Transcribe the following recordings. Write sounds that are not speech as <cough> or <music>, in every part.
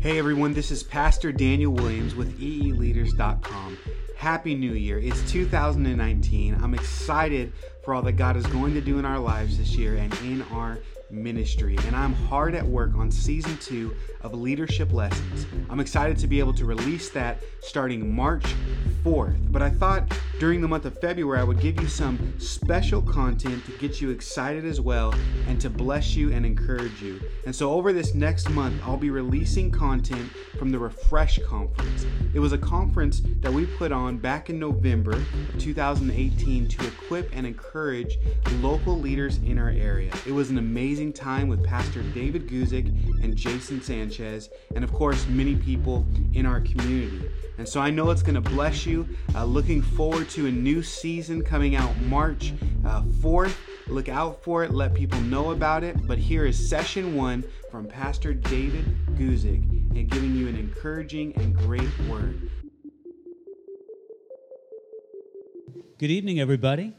Hey everyone, this is Pastor Daniel Williams with eeleaders.com. Happy New Year. It's 2019. I'm excited for all that God is going to do in our lives this year and in our ministry. And I'm hard at work on season two of Leadership Lessons. I'm excited to be able to release that starting March 4th. But I thought during the month of February, I would give you some special content to get you excited as well and to bless you and encourage you. And so over this next month, I'll be releasing content from the Refresh Conference. It was a conference that we put on back in November of 2018 to equip and encourage local leaders in our area. It was an amazing time with Pastor David Guzik and Jason Sanchez, and of course, many people in our community. And so I know it's going to bless you. Uh, looking forward to a new season coming out March uh, 4th. Look out for it, let people know about it. But here is session one from Pastor David Guzik and giving you an encouraging and great word. Good evening, everybody.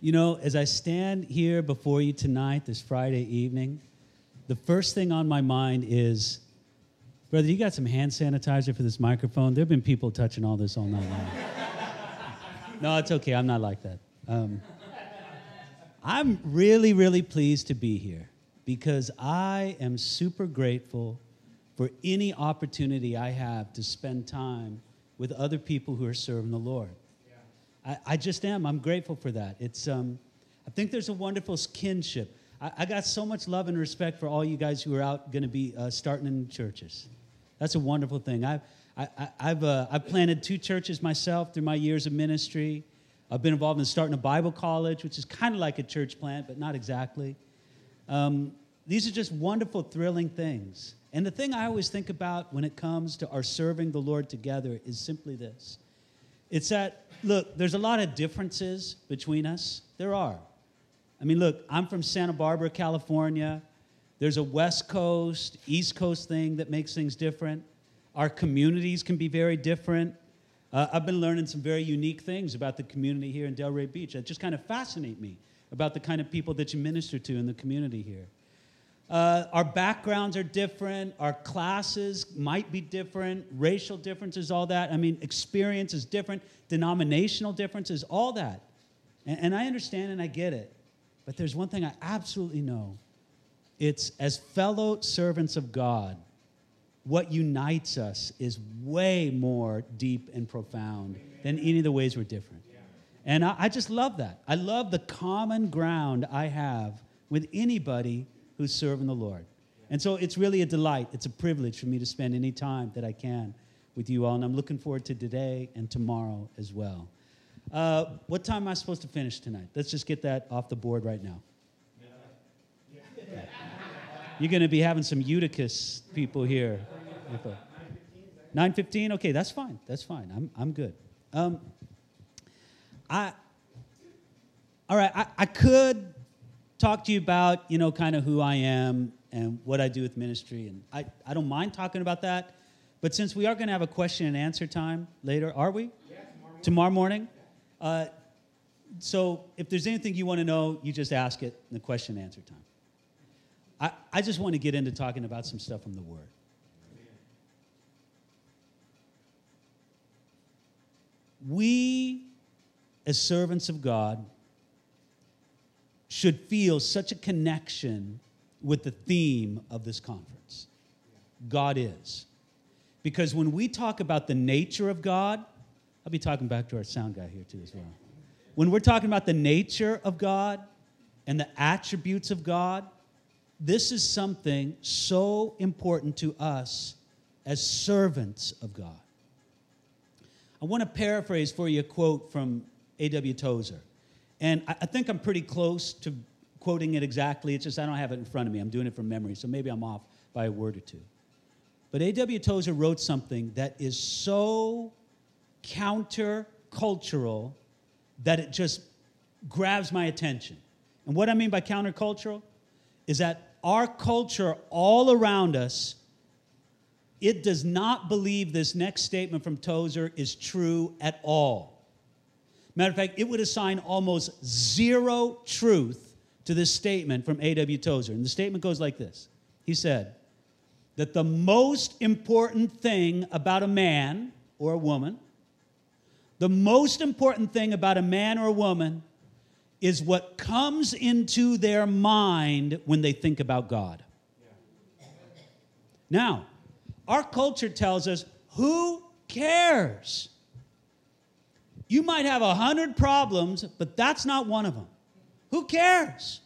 You know, as I stand here before you tonight, this Friday evening, the first thing on my mind is brother, you got some hand sanitizer for this microphone? There have been people touching all this all night long. No, it's okay. I'm not like that. Um, I'm really, really pleased to be here because I am super grateful for any opportunity I have to spend time with other people who are serving the Lord. I, I just am. I'm grateful for that. It's, um, I think there's a wonderful kinship. I, I, got so much love and respect for all you guys who are out going to be uh, starting in churches. That's a wonderful thing. I've, I, have uh, I've planted two churches myself through my years of ministry. I've been involved in starting a Bible college, which is kind of like a church plant, but not exactly. Um, these are just wonderful, thrilling things. And the thing I always think about when it comes to our serving the Lord together is simply this it's that look, there's a lot of differences between us. There are. I mean, look, I'm from Santa Barbara, California. There's a West Coast, East Coast thing that makes things different. Our communities can be very different. Uh, I've been learning some very unique things about the community here in Delray Beach that just kind of fascinate me about the kind of people that you minister to in the community here. Uh, our backgrounds are different. Our classes might be different. Racial differences, all that. I mean, experience is different. Denominational differences, all that. And, and I understand and I get it. But there's one thing I absolutely know it's as fellow servants of God, what unites us is way more deep and profound than any of the ways we're different. And I, I just love that. I love the common ground I have with anybody who's serving the Lord. And so it's really a delight. It's a privilege for me to spend any time that I can with you all. And I'm looking forward to today and tomorrow as well. Uh, what time am I supposed to finish tonight? Let's just get that off the board right now. You're going to be having some Eutychus people here. 9.15? Okay, that's fine. That's fine. I'm, I'm good. Um, I, all right, I, I could talk to you about, you know, kind of who I am and what I do with ministry. And I, I don't mind talking about that. But since we are going to have a question and answer time later, are we? Yeah, tomorrow morning. Tomorrow morning? Uh, so if there's anything you want to know, you just ask it in the question and answer time. I, I just want to get into talking about some stuff from the Word. We, as servants of God, should feel such a connection with the theme of this conference God is. Because when we talk about the nature of God, I'll be talking back to our sound guy here too as well. When we're talking about the nature of God and the attributes of God, this is something so important to us as servants of God. I want to paraphrase for you a quote from A.W. Tozer. And I, think I'm pretty close to quoting it exactly. It's just I don't have it in front of me. I'm doing it from memory, so maybe I'm off by a word or two. But A.W. Tozer wrote something that is so countercultural that it just grabs my attention. And what I mean by countercultural is that our culture all around us, it does not believe this next statement from Tozer is true at all. Matter of fact, it would assign almost zero truth to this statement from A.W. Tozer. And the statement goes like this He said, that the most important thing about a man or a woman, the most important thing about a man or a woman is what comes into their mind when they think about God. Now, our culture tells us who cares? You might have a hundred problems, but that's not one of them. Who cares?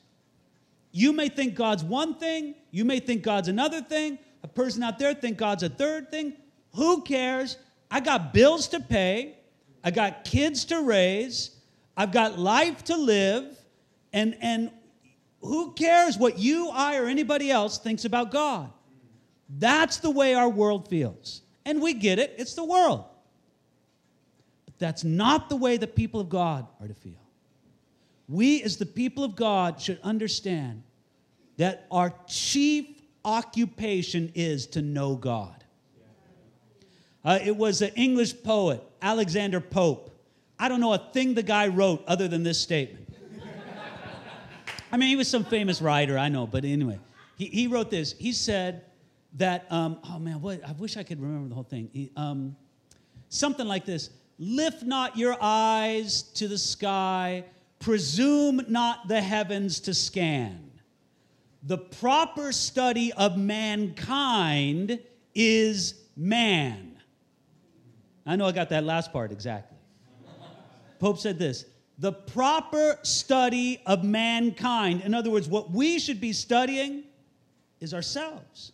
You may think God's one thing, you may think God's another thing, a person out there think God's a third thing. Who cares? I got bills to pay, I got kids to raise, I've got life to live, and and who cares what you, I, or anybody else thinks about God? That's the way our world feels. And we get it, it's the world. But that's not the way the people of God are to feel. We, as the people of God, should understand that our chief occupation is to know God. Uh, it was an English poet, Alexander Pope. I don't know a thing the guy wrote other than this statement. I mean, he was some famous writer, I know, but anyway, he, he wrote this. He said that, um, oh man, what, I wish I could remember the whole thing. He, um, something like this Lift not your eyes to the sky, presume not the heavens to scan. The proper study of mankind is man. I know I got that last part exactly. Pope said this the proper study of mankind, in other words, what we should be studying is ourselves.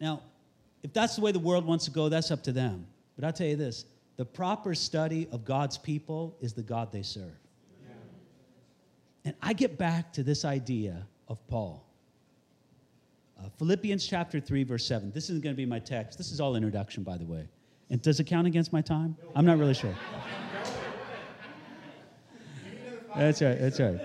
Now, if that's the way the world wants to go, that's up to them. But I'll tell you this the proper study of God's people is the God they serve. And I get back to this idea of Paul. Uh, Philippians chapter 3, verse 7. This isn't going to be my text. This is all introduction, by the way. And does it count against my time? I'm not really sure. That's right, that's right.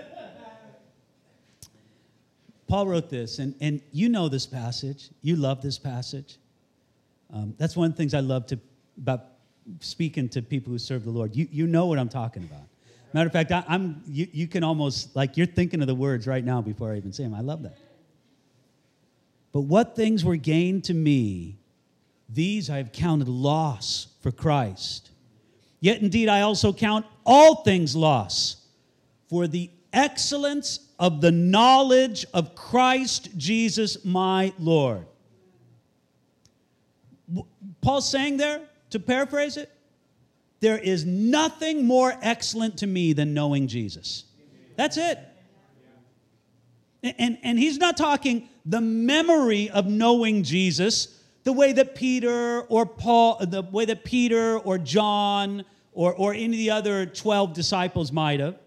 Paul wrote this, and, and you know this passage. You love this passage. Um, that's one of the things I love to, about speaking to people who serve the Lord. You, you know what I'm talking about. Matter of fact, I, am you, you can almost, like, you're thinking of the words right now before I even say them. I love that. But what things were gained to me, these I have counted loss for Christ. Yet indeed I also count all things loss for the excellence of the knowledge of Christ Jesus my Lord. Paul's saying there, to paraphrase it, there is nothing more excellent to me than knowing Jesus. That's it. And, and he's not talking the memory of knowing Jesus the way that Peter or Paul, the way that Peter or John or, or any of the other 12 disciples might have.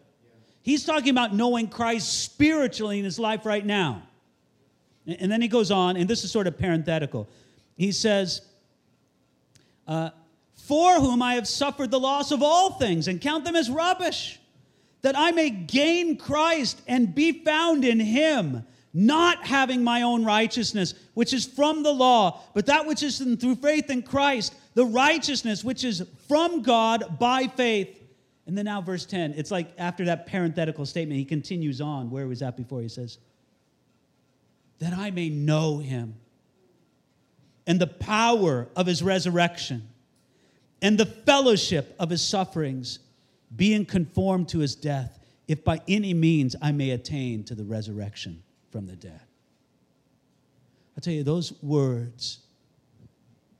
He's talking about knowing Christ spiritually in his life right now. And then he goes on, and this is sort of parenthetical. He says, uh, for whom I have suffered the loss of all things and count them as rubbish, that I may gain Christ and be found in him, not having my own righteousness, which is from the law, but that which is through faith in Christ, the righteousness which is from God by faith. And then now, verse 10, it's like after that parenthetical statement, he continues on where he was that before? He says, That I may know him and the power of his resurrection and the fellowship of his sufferings, being conformed to his death, if by any means I may attain to the resurrection from the dead. I tell you, those words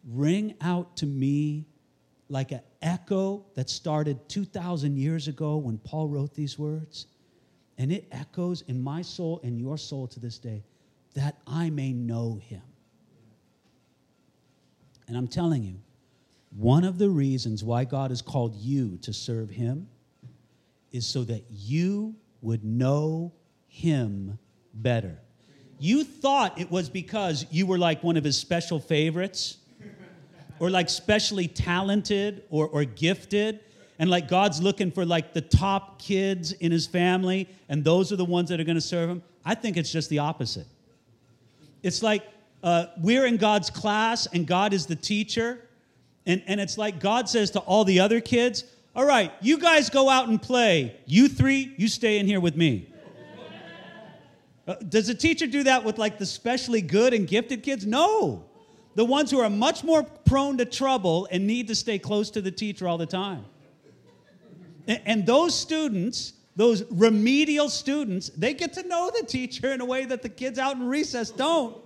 ring out to me like an echo that started 2,000 years ago when Paul wrote these words. And it echoes in my soul and your soul to this day that I may know him. And I'm telling you, one of the reasons why God has called you to serve Him is so that you would know Him better. You thought it was because you were like one of His special favorites or like specially talented or, or gifted. And like God's looking for like the top kids in his family, and those are the ones that are going to serve him. I think it's just the opposite. It's like uh, we're in God's class, and God is the teacher, and, and it's like God says to all the other kids, All right, you guys go out and play. You three, you stay in here with me. Uh, does a teacher do that with like the specially good and gifted kids? No. The ones who are much more prone to trouble and need to stay close to the teacher all the time. And, those students, those remedial students, they get to know the teacher in a way that the kids out in recess don't.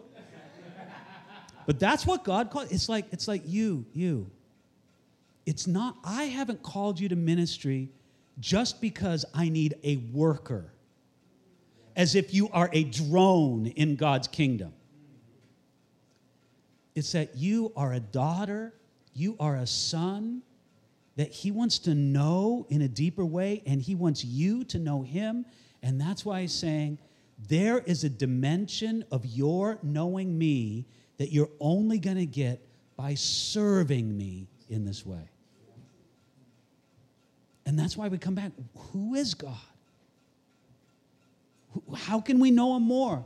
But that's what God called. It's like it's like you, you. It's not I haven't called you to ministry just because I need a worker. As if you are a drone in God's kingdom. It's that you are a daughter, you are a son that he wants to know in a deeper way and he wants you to know him and that's why he's saying there is a dimension of your knowing me that you're only going to get by serving me in this way. And that's why we come back. Who is God? How can we know Him more?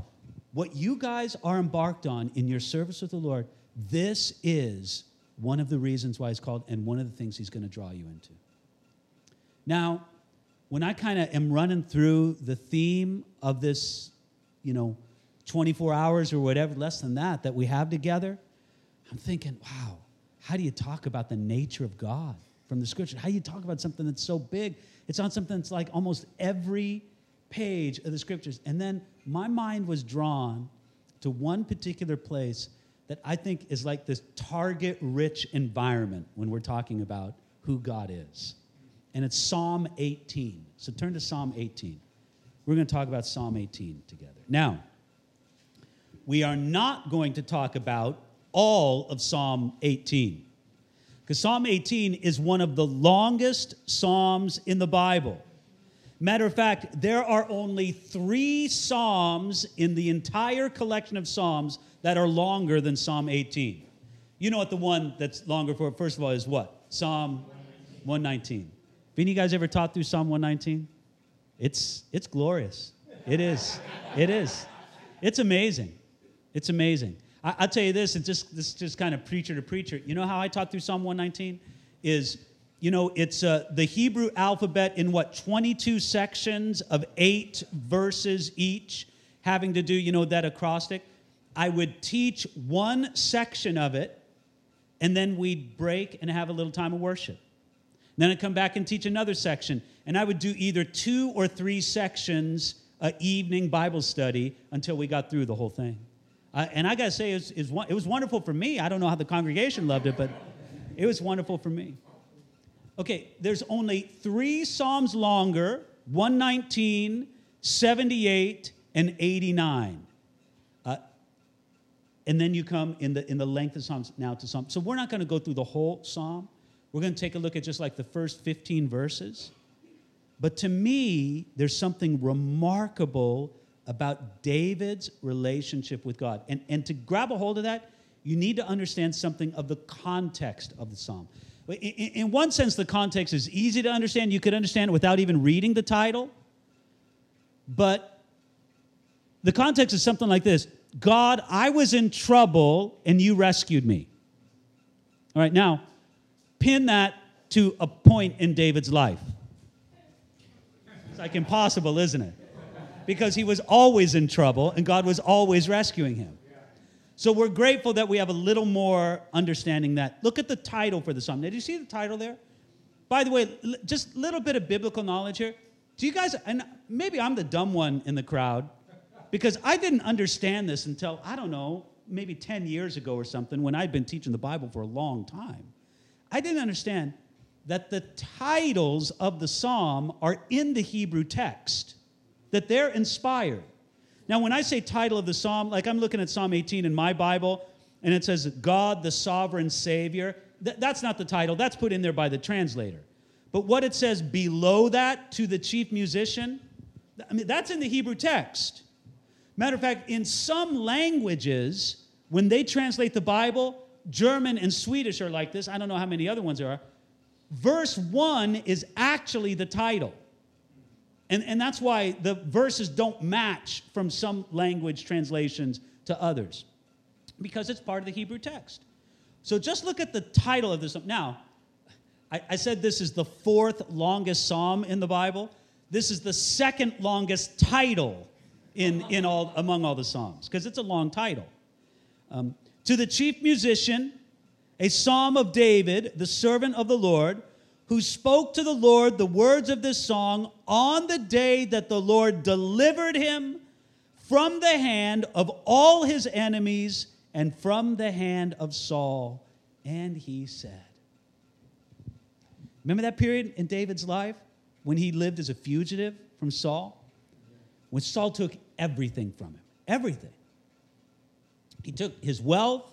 What you guys are embarked on in your service with the Lord, this is one of the reasons why He's called and one of the things He's going to draw you into. Now, when I kind of am running through the theme of this, you know, 24 hours or whatever, less than that, that we have together, I'm thinking, wow, how do you talk about the nature of God from the scripture? How do you talk about something that's so big? It's on something that's like almost every page of the scriptures. And then my mind was drawn to one particular place that I think is like this target rich environment when we're talking about who God is. And it's Psalm 18. So turn to Psalm 18. We're going to talk about Psalm 18 together. Now, we are not going to talk about all of Psalm 18. Because Psalm 18 is one of the longest Psalms in the Bible. Matter of fact, there are only three Psalms in the entire collection of Psalms that are longer than Psalm 18. You know what the one that's longer for, first of all, is what? Psalm 119. 119. Have any of you guys ever taught through Psalm 119? It's, it's glorious. It is. It is. It's amazing. It's amazing. I, will tell you this, and just this just kind of preacher to preacher. You know how I taught through Psalm 119? Is you know it's uh, the Hebrew alphabet in what 22 sections of eight verses each, having to do you know that acrostic. I would teach one section of it, and then we'd break and have a little time of worship. Then I'd come back and teach another section, and I would do either two or three sections a evening Bible study until we got through the whole thing. Uh, and I got to say, it, was, it was wonderful for me. I don't know how the congregation loved it, but it was wonderful for me. Okay, there's only three Psalms longer 119, 78, and 89. Uh, and then you come in the, in the length of Psalms now to Psalm. So we're not going to go through the whole Psalm. We're going to take a look at just like the first 15 verses. But to me, there's something remarkable about David's relationship with God. And, and to grab a hold of that, you need to understand something of the context of the psalm. In, one sense, the context is easy to understand. You could understand it without even reading the title. But the context is something like this God, I was in trouble and you rescued me. All right, now, pin that to a point in David's life. It's like impossible, isn't it? because he was always in trouble and God was always rescuing him. So we're grateful that we have a little more understanding that. Look at the title for the psalm. Did you see the title there? By the way, just a little bit of biblical knowledge here. Do you guys, and maybe I'm the dumb one in the crowd, because I didn't understand this until, I don't know, maybe 10 years ago or something when I'd been teaching the Bible for a long time. I didn't understand that the titles of the psalm are in the Hebrew text that they're inspired. Now, when I say title of the psalm, like I'm looking at Psalm 18 in my Bible, and it says God the sovereign Savior, th- that's not the title, that's put in there by the translator. But what it says below that to the chief musician, I mean, that's in the Hebrew text. Matter of fact, in some languages, when they translate the Bible, German and Swedish are like this. I don't know how many other ones there are. Verse 1 is actually the title. And, and that's why the verses don't match from some language translations to others, because it's part of the Hebrew text. So just look at the title of this. Now, I, I said this is the fourth longest psalm in the Bible. This is the second longest title in, in all, among all the Psalms because it's a long title. Um, to the chief musician, a psalm of David, the servant of the Lord, who spoke to the Lord the words of this song on the day that the Lord delivered him from the hand of all his enemies and from the hand of Saul. And he said, Remember that period in David's life when he lived as a fugitive from Saul? When Saul took everything from him, everything. He took his wealth,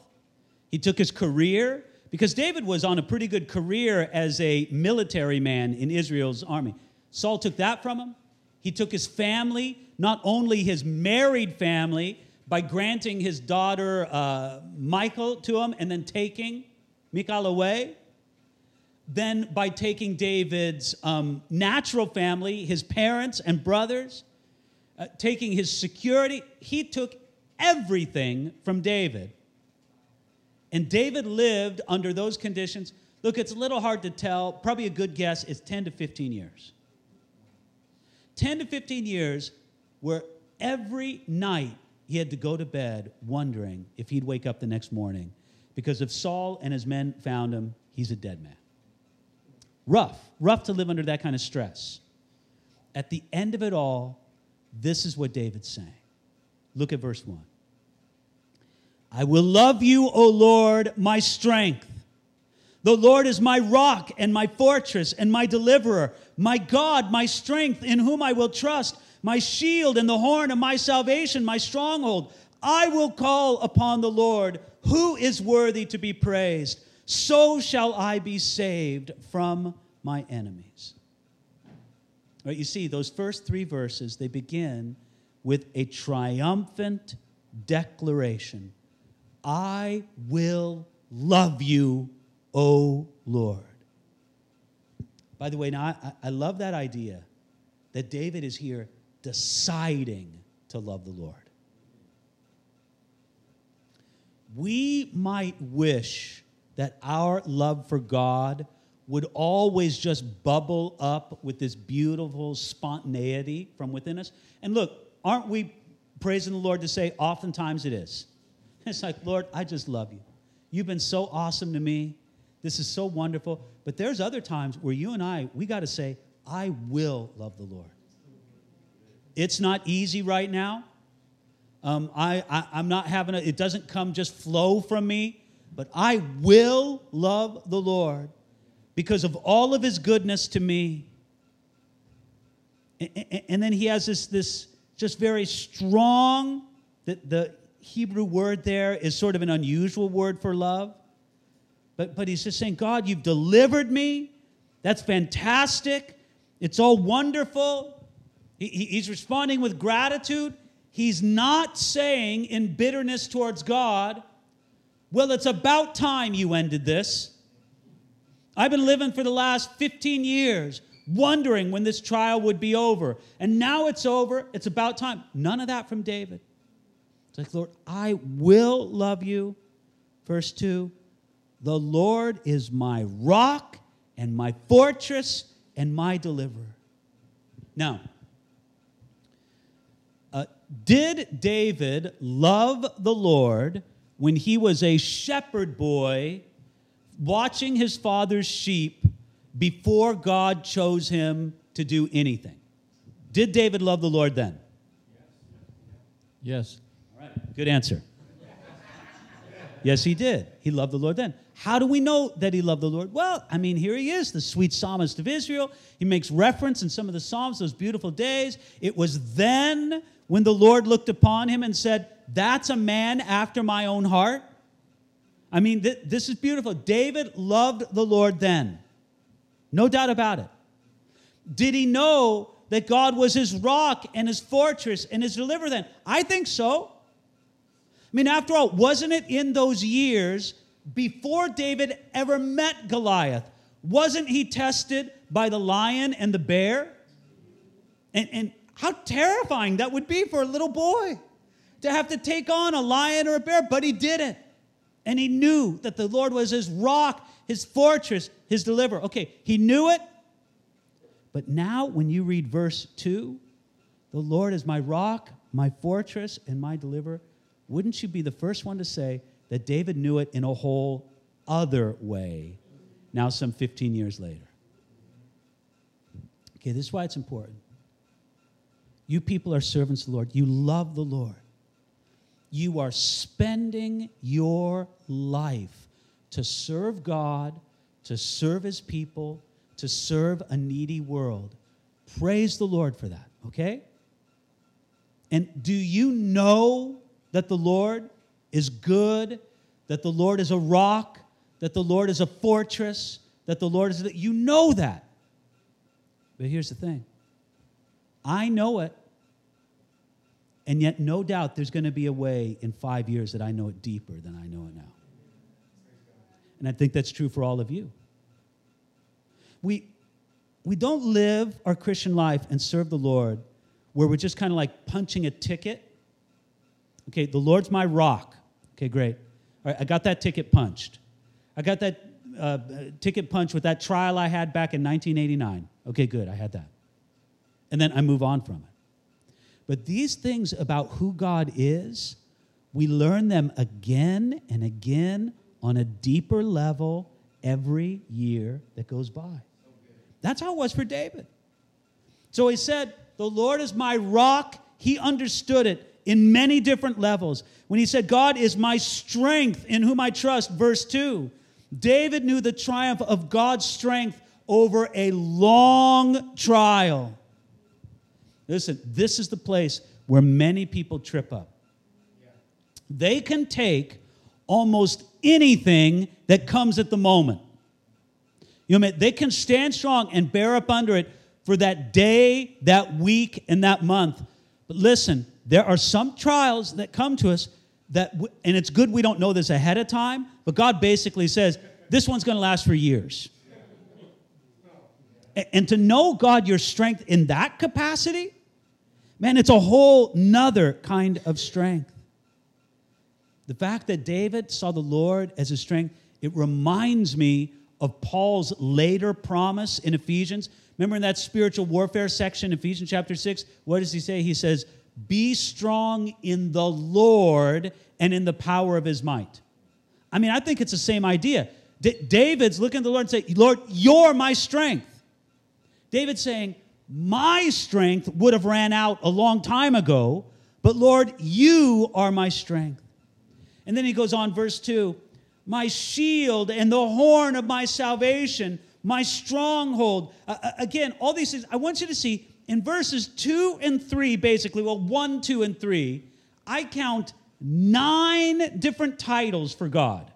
he took his career, because David was on a pretty good career as a military man in Israel's army. Saul took that from him. He took his family, not only his married family, by granting his daughter uh, Michal to him and then taking Michal away. Then by taking David's um, natural family, his parents and brothers, uh, taking his security, he took everything from David. And David lived under those conditions. Look, it's a little hard to tell. Probably a good guess is 10 to 15 years. 10 to 15 years where every night he had to go to bed wondering if he'd wake up the next morning because if Saul and his men found him, he's a dead man. Rough, rough to live under that kind of stress. At the end of it all, this is what David's saying. Look at verse 1. I will love you, O Lord, my strength. The Lord is my rock and my fortress and my deliverer, my God, my strength, in whom I will trust, my shield and the horn of my salvation, my stronghold. I will call upon the Lord, who is worthy to be praised. So shall I be saved from my enemies. Right, you see, those first three verses, they begin with a triumphant declaration I will love you, O Lord. By the way, now I, I love that idea that David is here deciding to love the Lord. We might wish that our love for God would always just bubble up with this beautiful spontaneity from within us. And look, aren't we praising the Lord to say oftentimes it is? It's like, Lord, I just love you. You've been so awesome to me. This is so wonderful. But there's other times where you and I, we got to say, I will love the Lord. It's not easy right now. Um, I, I, I'm not having a, it doesn't come just flow from me, but I will love the Lord because of all of his goodness to me. And, and then he has this, this just very strong, the, the Hebrew word there is sort of an unusual word for love. But, but he's just saying, God, you've delivered me. That's fantastic. It's all wonderful. He, he's responding with gratitude. He's not saying in bitterness towards God, well, it's about time you ended this. I've been living for the last 15 years wondering when this trial would be over. And now it's over. It's about time. None of that from David. It's like, Lord, I will love you. Verse 2 The Lord is my rock and my fortress and my deliverer. Now, uh, did David love the Lord when he was a shepherd boy watching his father's sheep before God chose him to do anything? Did David love the Lord then? Yes. Good answer. Yes, he did. He loved the Lord then. How do we know that he loved the Lord? Well, I mean, here he is, the sweet psalmist of Israel. He makes reference in some of the Psalms, those beautiful days. It was then when the Lord looked upon him and said, That's a man after my own heart. I mean, th- this is beautiful. David loved the Lord then. No doubt about it. Did he know that God was his rock and his fortress and his deliverer then? I think so. I mean, after all, wasn't it in those years before David ever met Goliath? Wasn't he tested by the lion and the bear? And, and how terrifying that would be for a little boy to have to take on a lion or a bear, but he did it. And he knew that the Lord was his rock, his fortress, his deliverer. Okay, he knew it. But now, when you read verse 2, the Lord is my rock, my fortress and my deliverer, wouldn't you be the first one to say that David knew it in a whole other way now, some 15 years later? Okay, this is why it's important. You people are servants of the Lord. You love the Lord. You are spending your life to serve God, to serve His people, to serve a needy world. Praise the Lord for that, okay? And do you know that the Lord is good, that the Lord is a rock, that the Lord is a fortress, that the Lord is—that You know that. But here's the thing I know it. And yet, no doubt, there's going to be a way in five years that I know it deeper than I know it now. And I think that's true for all of you. We, we don't live our Christian life and serve the Lord where we're just kind of like punching a ticket. Okay, the Lord's my rock. Okay, great. All right, I got that ticket punched. I got that uh, ticket punched with that trial I had back in 1989. Okay, good, I had that. And then I move on from it. But these things about who God is, we learn them again and again on a deeper level every year that goes by. That's how it was for David. So he said, The Lord is my rock. He understood it in many different levels. When he said, God is my strength in whom I trust, verse 2, David knew the triumph of God's strength over a long trial. Listen, this is the place where many people trip up. They can take almost anything that comes at the moment. You know, they can stand strong and bear up under it for that day, that week, and that month. But listen, there are some trials that come to us that, and it's good we don't know this ahead of time, but God basically says, this one's going to last for years. And to know God, your strength in that capacity, man, it's a whole nother kind of strength. The fact that David saw the Lord as his strength, it reminds me of Paul's later promise in Ephesians. Remember in that spiritual warfare section, Ephesians chapter 6, what does he say? He says, Be strong in the Lord and in the power of his might. I mean, I think it's the same idea. D- David's looking at the Lord and saying, Lord, you're my strength. David's saying, My strength would have ran out a long time ago, but Lord, you are my strength. And then he goes on, verse 2 My shield and the horn of my salvation, my stronghold. Uh, uh again, all these things, I want you to see in verses 2 and 3, basically, well, 1, 2, and 3, I count nine different titles for God.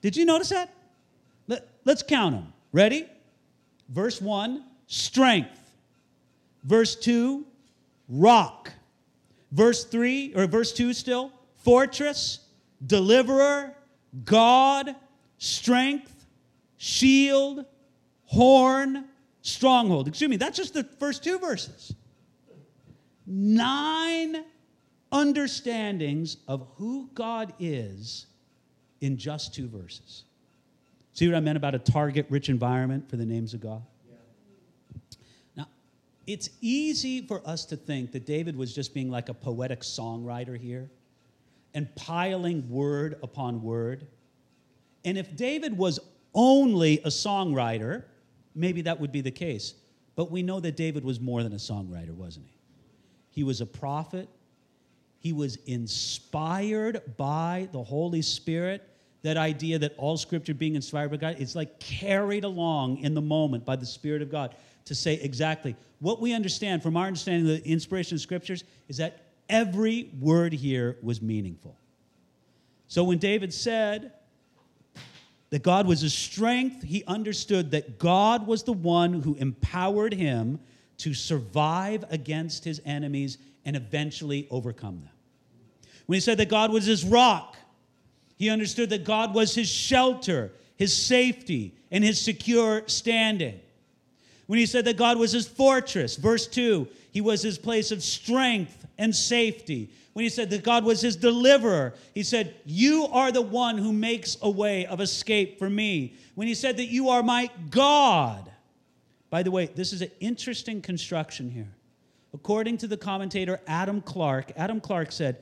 Did you notice that? Let, let's count them. Ready? Verse 1, strength. Verse 2, rock. Verse 3, or verse 2 still, fortress, deliverer, God, strength, shield, horn, stronghold. Excuse me, that's just the first two verses. Nine understandings of who God is in just two verses. See what I meant about a target rich environment for the names of God? Now, it's easy for us to think that David was just being like a poetic songwriter here and piling word upon word. And if David was only a songwriter, maybe that would be the case. But we know that David was more than a songwriter, wasn't he? He was a prophet. He was inspired by the Holy Spirit that idea that all scripture being inspired by God, it's like carried along in the moment by the Spirit of God to say exactly what we understand from our understanding of the inspiration of scriptures is that every word here was meaningful. So when David said that God was his strength, he understood that God was the one who empowered him to survive against his enemies and eventually overcome them. When he said that God was his rock, he understood that God was his shelter, his safety, and his secure standing. When he said that God was his fortress, verse 2, he was his place of strength and safety. When he said that God was his deliverer, he said, You are the one who makes a way of escape for me. When he said that you are my God, by the way, this is an interesting construction here. According to the commentator Adam Clarke, Adam Clarke said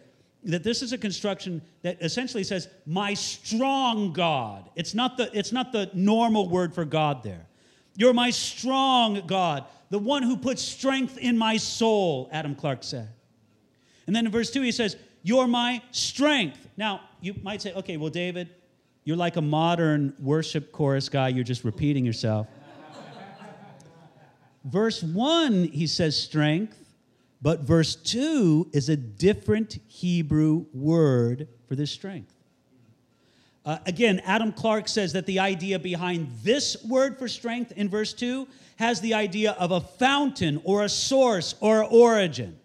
that this is a construction that essentially says, My strong God. It's not the, it's not the normal word for God there. You're my strong God, the one who puts strength in my soul, Adam Clarke said. And then in verse 2, he says, You're my strength. Now, you might say, Okay, well, David, you're like a modern worship chorus guy, you're just repeating yourself. verse 1, he says strength, but verse 2 is a different Hebrew word for this strength. Uh, again, Adam Clarke says that the idea behind this word for strength in verse 2 has the idea of a fountain or a source or origin.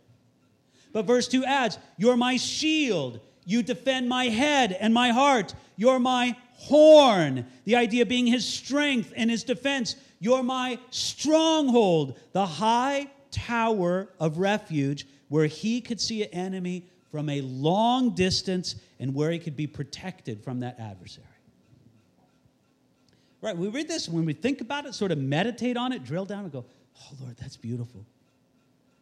But verse 2 adds, You're my shield. You defend my head and my heart. You're my horn. The idea being his strength and his defense. You're my stronghold, the high tower of refuge where he could see an enemy from a long distance and where he could be protected from that adversary. Right, we read this, and when we think about it, sort of meditate on it, drill down and go, oh, Lord, that's beautiful.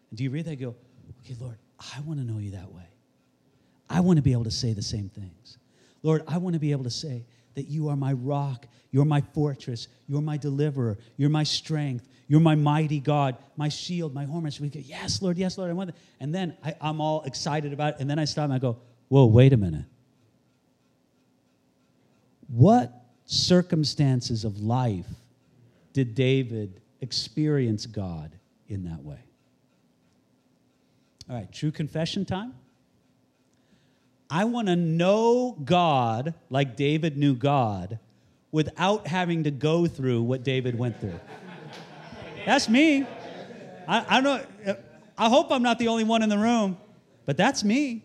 And do you read that go, okay, Lord, I want to know you that way. I want to be able to say the same things. Lord, I want to be able to say that you are my rock, you're my fortress, you're my deliverer, you're my strength, you're my mighty God, my shield, my horn. We go, yes, Lord, yes, Lord, I want that. And then I, I'm all excited about it. And then I stop and I go, whoa, wait a minute. What circumstances of life did David experience God in that way? All right, true confession time. I want to know God like David knew God without having to go through what David went through. That's me. I, I don't. I hope I'm not the only one in the room, but that's me.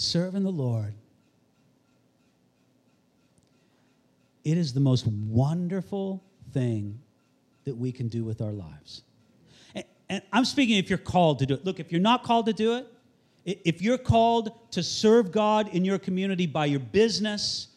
Serving the Lord. It is the most wonderful thing that we can do with our lives. And, and I'm speaking if you're called to do it. Look, if you're not called to do it, if you're called to serve God in your community by your business,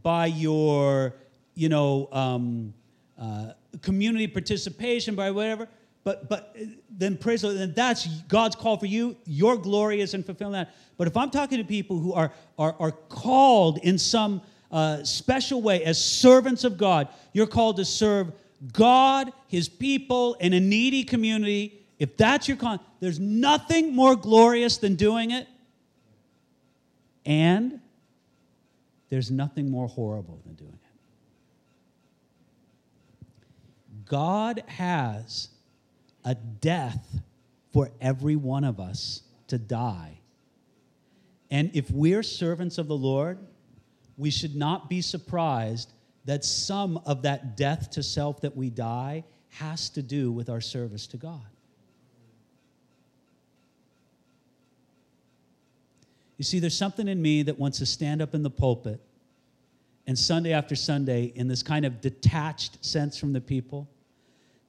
by your, you know, um, uh, community participation, by whatever. But but then praise then that's God's call for you. Your glory is in fulfilling that. But if I'm talking to people who are are, are called in some uh, special way as servants of God, you're called to serve God, His people, in a needy community. If that's your call, there's nothing more glorious than doing it. And there's nothing more horrible than doing it. God has a death for every one of us to die. And if we're servants of the Lord, we should not be surprised that some of that death to self that we die has to do with our service to God. You see, there's something in me that wants to stand up in the pulpit and Sunday after Sunday, in this kind of detached sense from the people,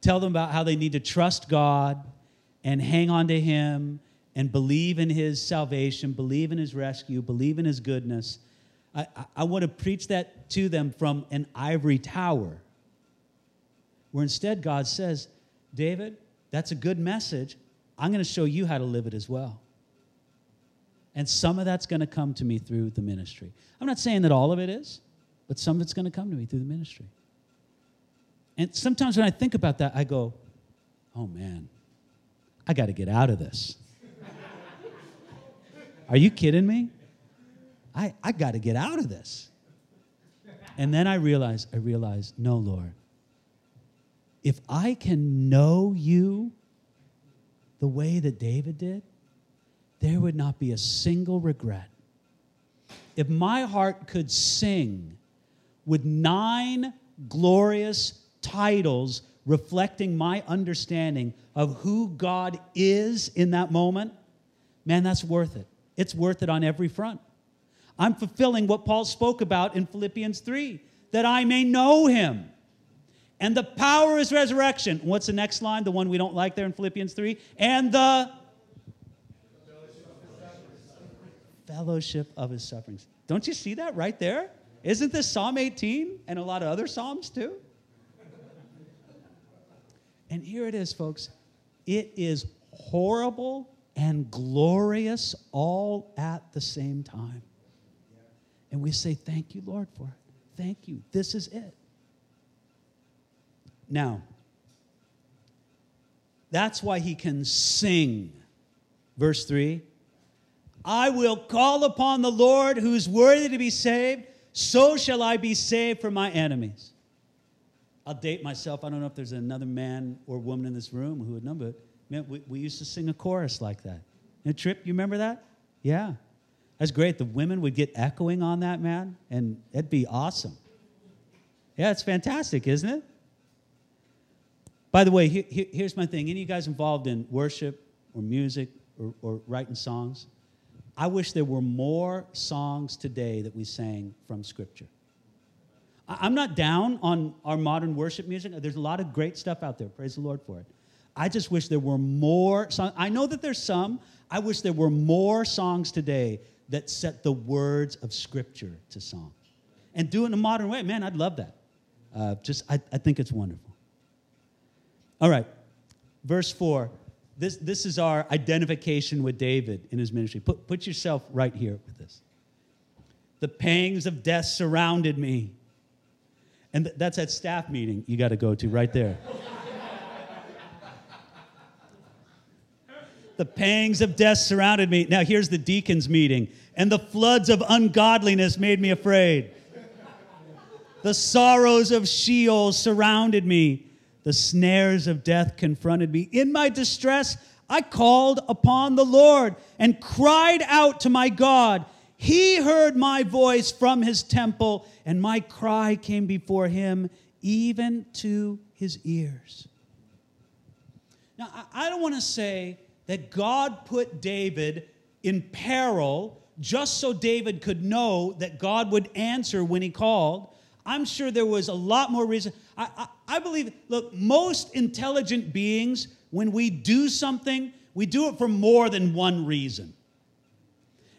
tell them about how they need to trust God and hang on to Him and believe in His salvation, believe in His rescue, believe in His goodness. I, I, want to preach that to them from an ivory tower, where instead God says, David, that's a good message. I'm going to show you how to live it as well. And some of that's going to come to me through the ministry. I'm not saying that all of it is, but some of it's going to come to me through the ministry. And sometimes when I think about that, I go, oh man, I got to get out of this. <laughs> Are you kidding me? I, I got to get out of this. And then I realize, I realize, no, Lord. If I can know you the way that David did, there would not be a single regret. If my heart could sing with nine glorious titles reflecting my understanding of who God is in that moment, man, that's worth it. It's worth it on every front. I'm fulfilling what Paul spoke about in Philippians 3 that I may know him and the power his resurrection. What's the next line? The one we don't like there in Philippians 3 and the fellowship of his sufferings. Don't you see that right there? Isn't this Psalm 18 and a lot of other Psalms too? And here it is, folks. It is horrible and glorious all at the same time. And we say, Thank you, Lord, for it. Thank you. This is it. Now, that's why he can sing. Verse 3 I will call upon the Lord who is worthy to be saved, so shall I be saved from my enemies. I'll date myself. I don't know if there's another man or woman in this room who would know, but man, we, we used to sing a chorus like that. Know, Trip, you remember that? Yeah. That's great. The women would get echoing on that, man, and it'd be awesome. Yeah, it's fantastic, isn't it? By the way, here, here's my thing. Any of you guys involved in worship or music or, or writing songs? I wish there were more songs today that we sang from Scripture. I'm not down on our modern worship music. There's a lot of great stuff out there. Praise the Lord for it. I just wish there were more songs. I know that there's some. I wish there were more songs today that set the words of Scripture to song and do it in a modern way. Man, I'd love that. Uh, just, I, I think it's wonderful. All right, verse 4. This, this is our identification with David in his ministry. Put, put yourself right here with this. The pangs of death surrounded me. And th- that's that staff meeting you got to go to right there. the pangs of death surrounded me. Now, here's the deacons' meeting. And the floods of ungodliness made me afraid. The sorrows of Sheol surrounded me. The snares of death confronted me. In my distress, I called upon the Lord and cried out to my God. He heard my voice from his temple, and my cry came before him, even to his ears. Now, I don't want to say that God put David in peril just so David could know that God would answer when he called. I'm sure there was a lot more reason. I, I, I, believe, look, most intelligent beings, when we do something, we do it for more than one reason.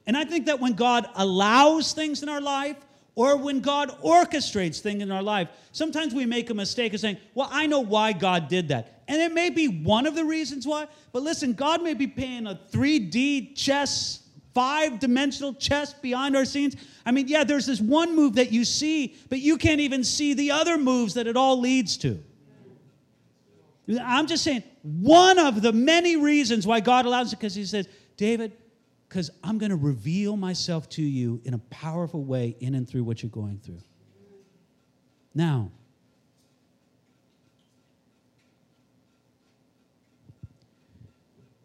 And I think that when God allows things in our life, or when God orchestrates things in our life, sometimes we make a mistake of saying, Well, I know why God did that. And it may be one of the reasons why, but listen, God may be playing a 3D chess, five dimensional chess behind our scenes. I mean, yeah, there's this one move that you see, but you can't even see the other moves that it all leads to. I'm just saying, one of the many reasons why God allows it, because He says, David, because I'm going to reveal myself to you in a powerful way in and through what you're going through. Now,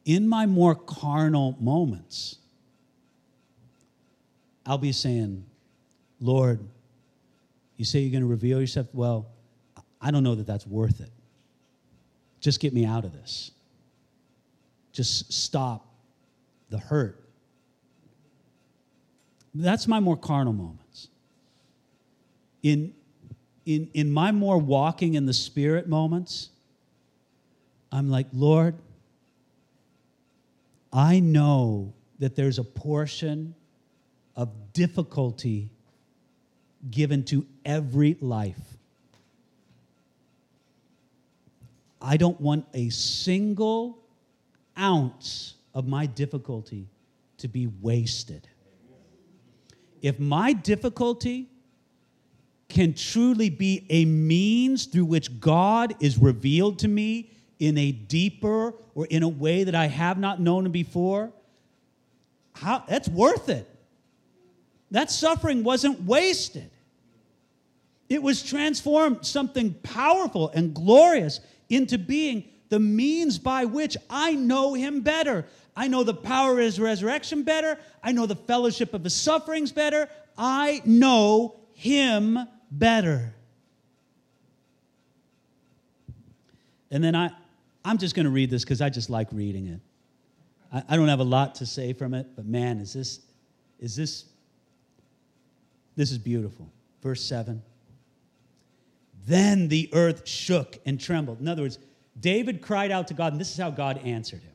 in my more carnal moments, I'll be saying, Lord, you say you're going to reveal yourself. Well, I don't know that that's worth it. Just get me out of this. Just stop the hurt that's my more carnal moments. In, in, in my more walking in the Spirit moments, I'm like, Lord, I know that there's a portion of difficulty given to every life. I don't want a single ounce of my difficulty to be wasted if my difficulty can truly be a means through which God is revealed to me in a deeper or in a way that I have not known before, how, that's worth it. That suffering wasn't wasted. It was transformed something powerful and glorious into being the means by which I know him better. I know the power of his resurrection better. I know the fellowship of his sufferings better. I know him better. And then I, I'm just going to read this because I just like reading it. I, I don't have a lot to say from it, but man, is this, is this, this is beautiful. Verse 7. Then the earth shook and trembled. In other words, David cried out to God, and this is how God answered him.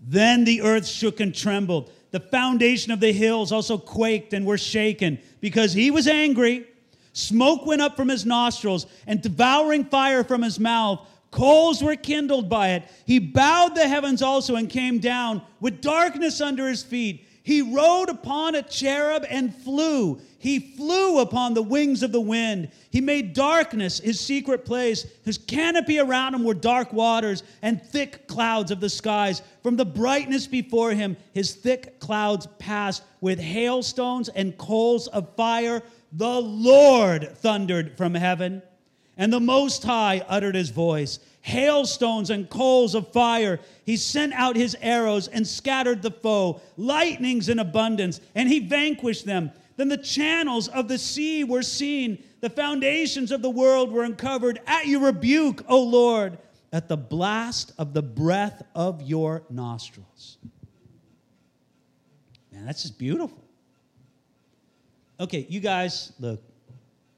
Then the earth shook and trembled. The foundation of the hills also quaked and were shaken because he was angry. Smoke went up from his nostrils, and devouring fire from his mouth. Coals were kindled by it. He bowed the heavens also and came down with darkness under his feet. He rode upon a cherub and flew. He flew upon the wings of the wind. He made darkness his secret place. His canopy around him were dark waters and thick clouds of the skies. From the brightness before him, his thick clouds passed with hailstones and coals of fire. The Lord thundered from heaven, and the Most High uttered his voice hailstones and coals of fire. He sent out his arrows and scattered the foe, lightnings in abundance, and he vanquished them. Then the channels of the sea were seen, the foundations of the world were uncovered at your rebuke, O Lord, at the blast of the breath of your nostrils. Man, that's just beautiful. Okay, you guys, look,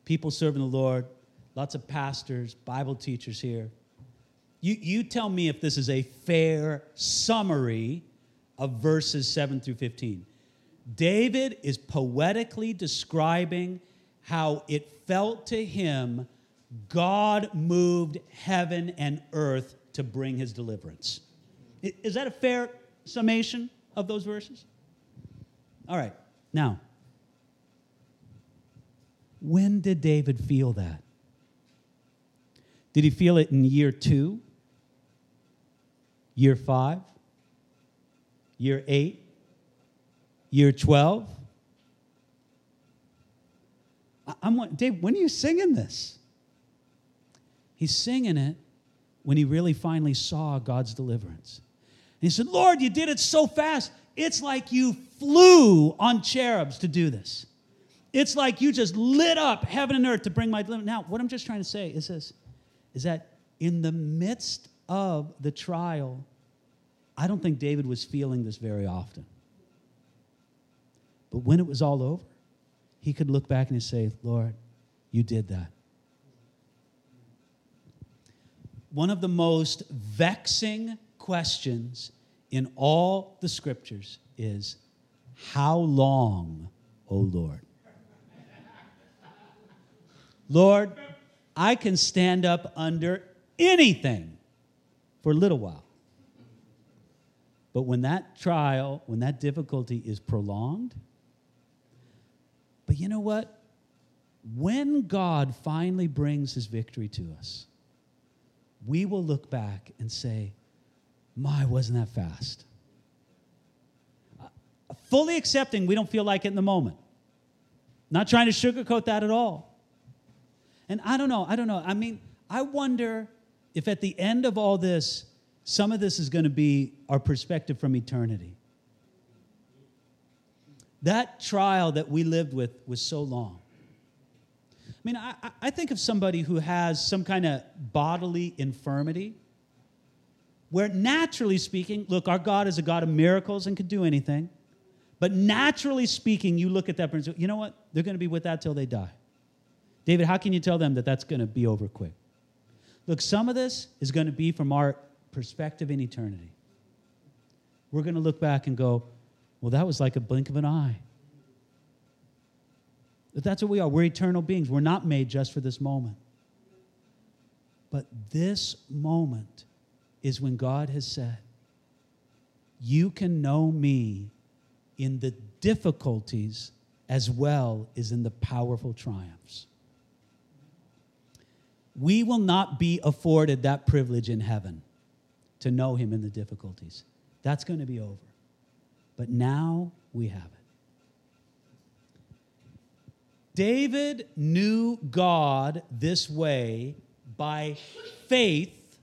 people serving the Lord, lots of pastors, Bible teachers here. You, you tell me if this is a fair summary of verses 7 through 15. David is poetically describing how it felt to him God moved heaven and earth to bring his deliverance. Is that a fair summation of those verses? All right, now, when did David feel that? Did he feel it in year two? Year five? Year eight? Year 12? I'm Dave, when are you singing this? He's singing it when he really finally saw God's deliverance. And he said, Lord, you did it so fast. It's like you flew on cherubs to do this. It's like you just lit up heaven and earth to bring my deliverance. Now, what I'm just trying to say is this is that in the midst of the trial, I don't think David was feeling this very often. But when it was all over, he could look back and say, Lord, you did that. One of the most vexing questions in all the scriptures is, How long, O Lord? Lord, I can stand up under anything for a little while. But when that trial, when that difficulty is prolonged, but you know what? When God finally brings his victory to us, we will look back and say, My, wasn't that fast? Uh, fully accepting we don't feel like it in the moment. Not trying to sugarcoat that at all. And I don't know, I don't know. I mean, I wonder if at the end of all this, some of this is going to be our perspective from eternity. That trial that we lived with was so long. I mean, I, I think of somebody who has some kind of bodily infirmity, where naturally speaking, look, our God is a God of miracles and can do anything. But naturally speaking, you look at that person, you know what? They're going to be with that till they die. David, how can you tell them that that's going to be over quick? Look, some of this is going to be from our perspective in eternity. We're going to look back and go, well, that was like a blink of an eye. But that's what we are. We're eternal beings. We're not made just for this moment. But this moment is when God has said, You can know me in the difficulties as well as in the powerful triumphs. We will not be afforded that privilege in heaven to know him in the difficulties. That's going to be over. But now we have it. David knew God this way by faith.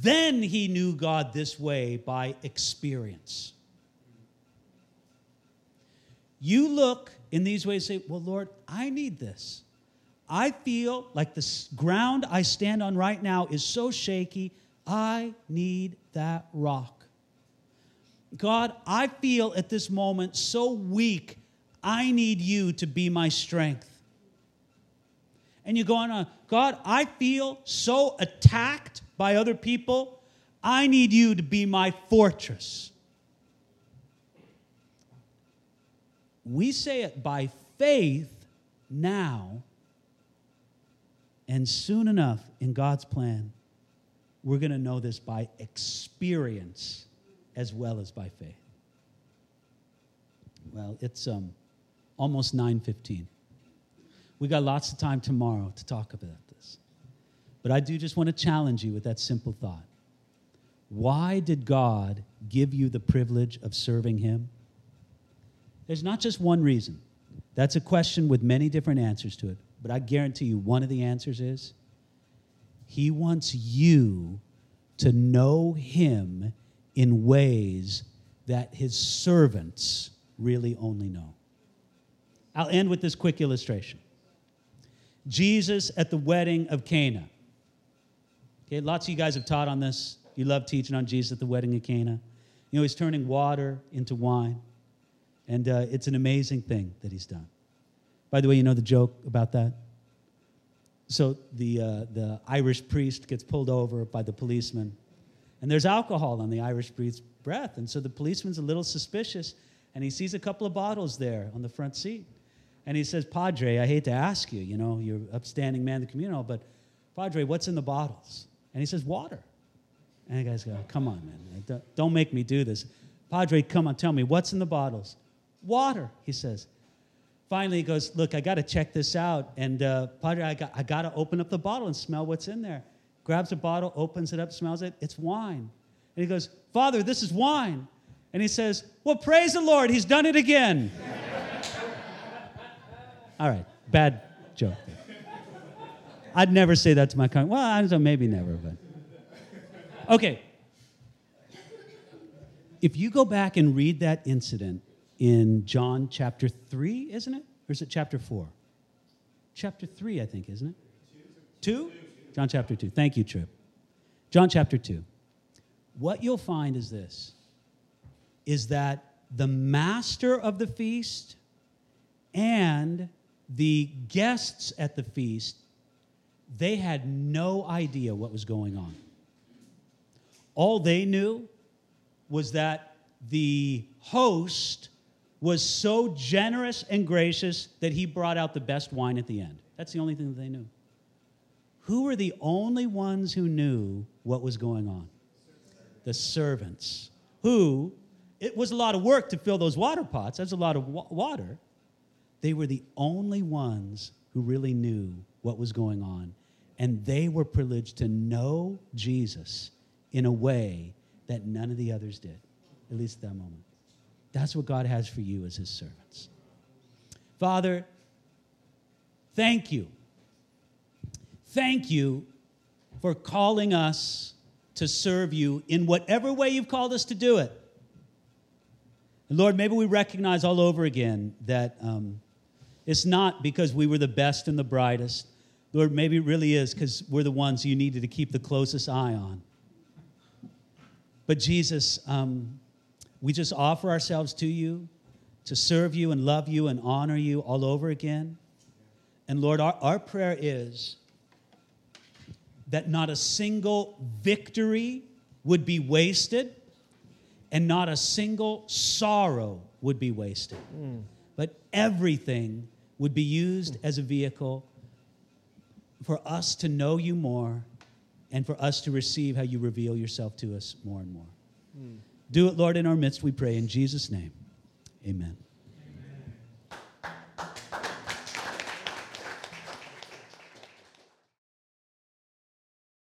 Then he knew God this way by experience. You look in these ways say, Well, Lord, I need this. I feel like the ground I stand on right now is so shaky. I need that rock. God, I feel at this moment so weak. I need you to be my strength. And you go on, uh, God, I feel so attacked by other people. I need you to be my fortress. We say it by faith now And soon enough, in God's plan, we're going to know this by experience as well as by faith. Well, it's um, almost 9:15. We got lots of time tomorrow to talk about this. But I do just want to challenge you with that simple thought. Why did God give you the privilege of serving him? There's not just one reason. That's a question with many different answers to it. But I guarantee you, one of the answers is He wants you to know Him in ways that His servants really only know. I'll end with this quick illustration Jesus at the wedding of Cana. Okay, lots of you guys have taught on this. You love teaching on Jesus at the wedding of Cana. You know, he's turning water into wine. And uh, it's an amazing thing that he's done. By the way, you know the joke about that? So the, uh, the Irish priest gets pulled over by the policeman, and there's alcohol on the Irish priest's breath. And so the policeman's a little suspicious, and he sees a couple of bottles there on the front seat. And he says, Padre, I hate to ask you, you know, you're an upstanding man of the communal, but Padre, what's in the bottles? And he says, water. And the guy's go, come on, man, don't make me do this. Padre, come on, tell me, what's in the bottles? Water, he says. Finally, he goes, Look, I got to check this out. And uh, Padre, I got, I got to open up the bottle and smell what's in there. Grabs a bottle, opens it up, smells it. It's wine. And he goes, Father, this is wine. And he says, Well, praise the Lord, he's done it again. <laughs> All right, bad joke. I'd never say that to my con. Well, I don't know, maybe never, but. Okay. If you go back and read that incident, in John chapter 3, isn't it? Or is it chapter 4? Chapter 3, I think, isn't it? 2? John chapter 2. Thank you, Trip. John chapter 2. What you'll find is this is that the master of the feast and the guests at the feast they had no idea what was going on. All they knew was that the host was so generous and gracious that he brought out the best wine at the end. That's the only thing that they knew. Who were the only ones who knew what was going on? The servants, who, it was a lot of work to fill those water pots, that's a lot of wa- water. They were the only ones who really knew what was going on. And they were privileged to know Jesus in a way that none of the others did, at least at that moment. That's what God has for you as his servants. Father, thank you. Thank you for calling us to serve you in whatever way you've called us to do it. And Lord, maybe we recognize all over again that um, it's not because we were the best and the brightest. Lord, maybe it really is because we're the ones you needed to keep the closest eye on. But Jesus, um, we just offer ourselves to you to serve you and love you and honor you all over again. And Lord, our, our prayer is that not a single victory would be wasted and not a single sorrow would be wasted. Mm. But everything would be used as a vehicle for us to know you more and for us to receive how you reveal yourself to us more and more. Do it, Lord, in our midst, we pray. In Jesus' name, amen.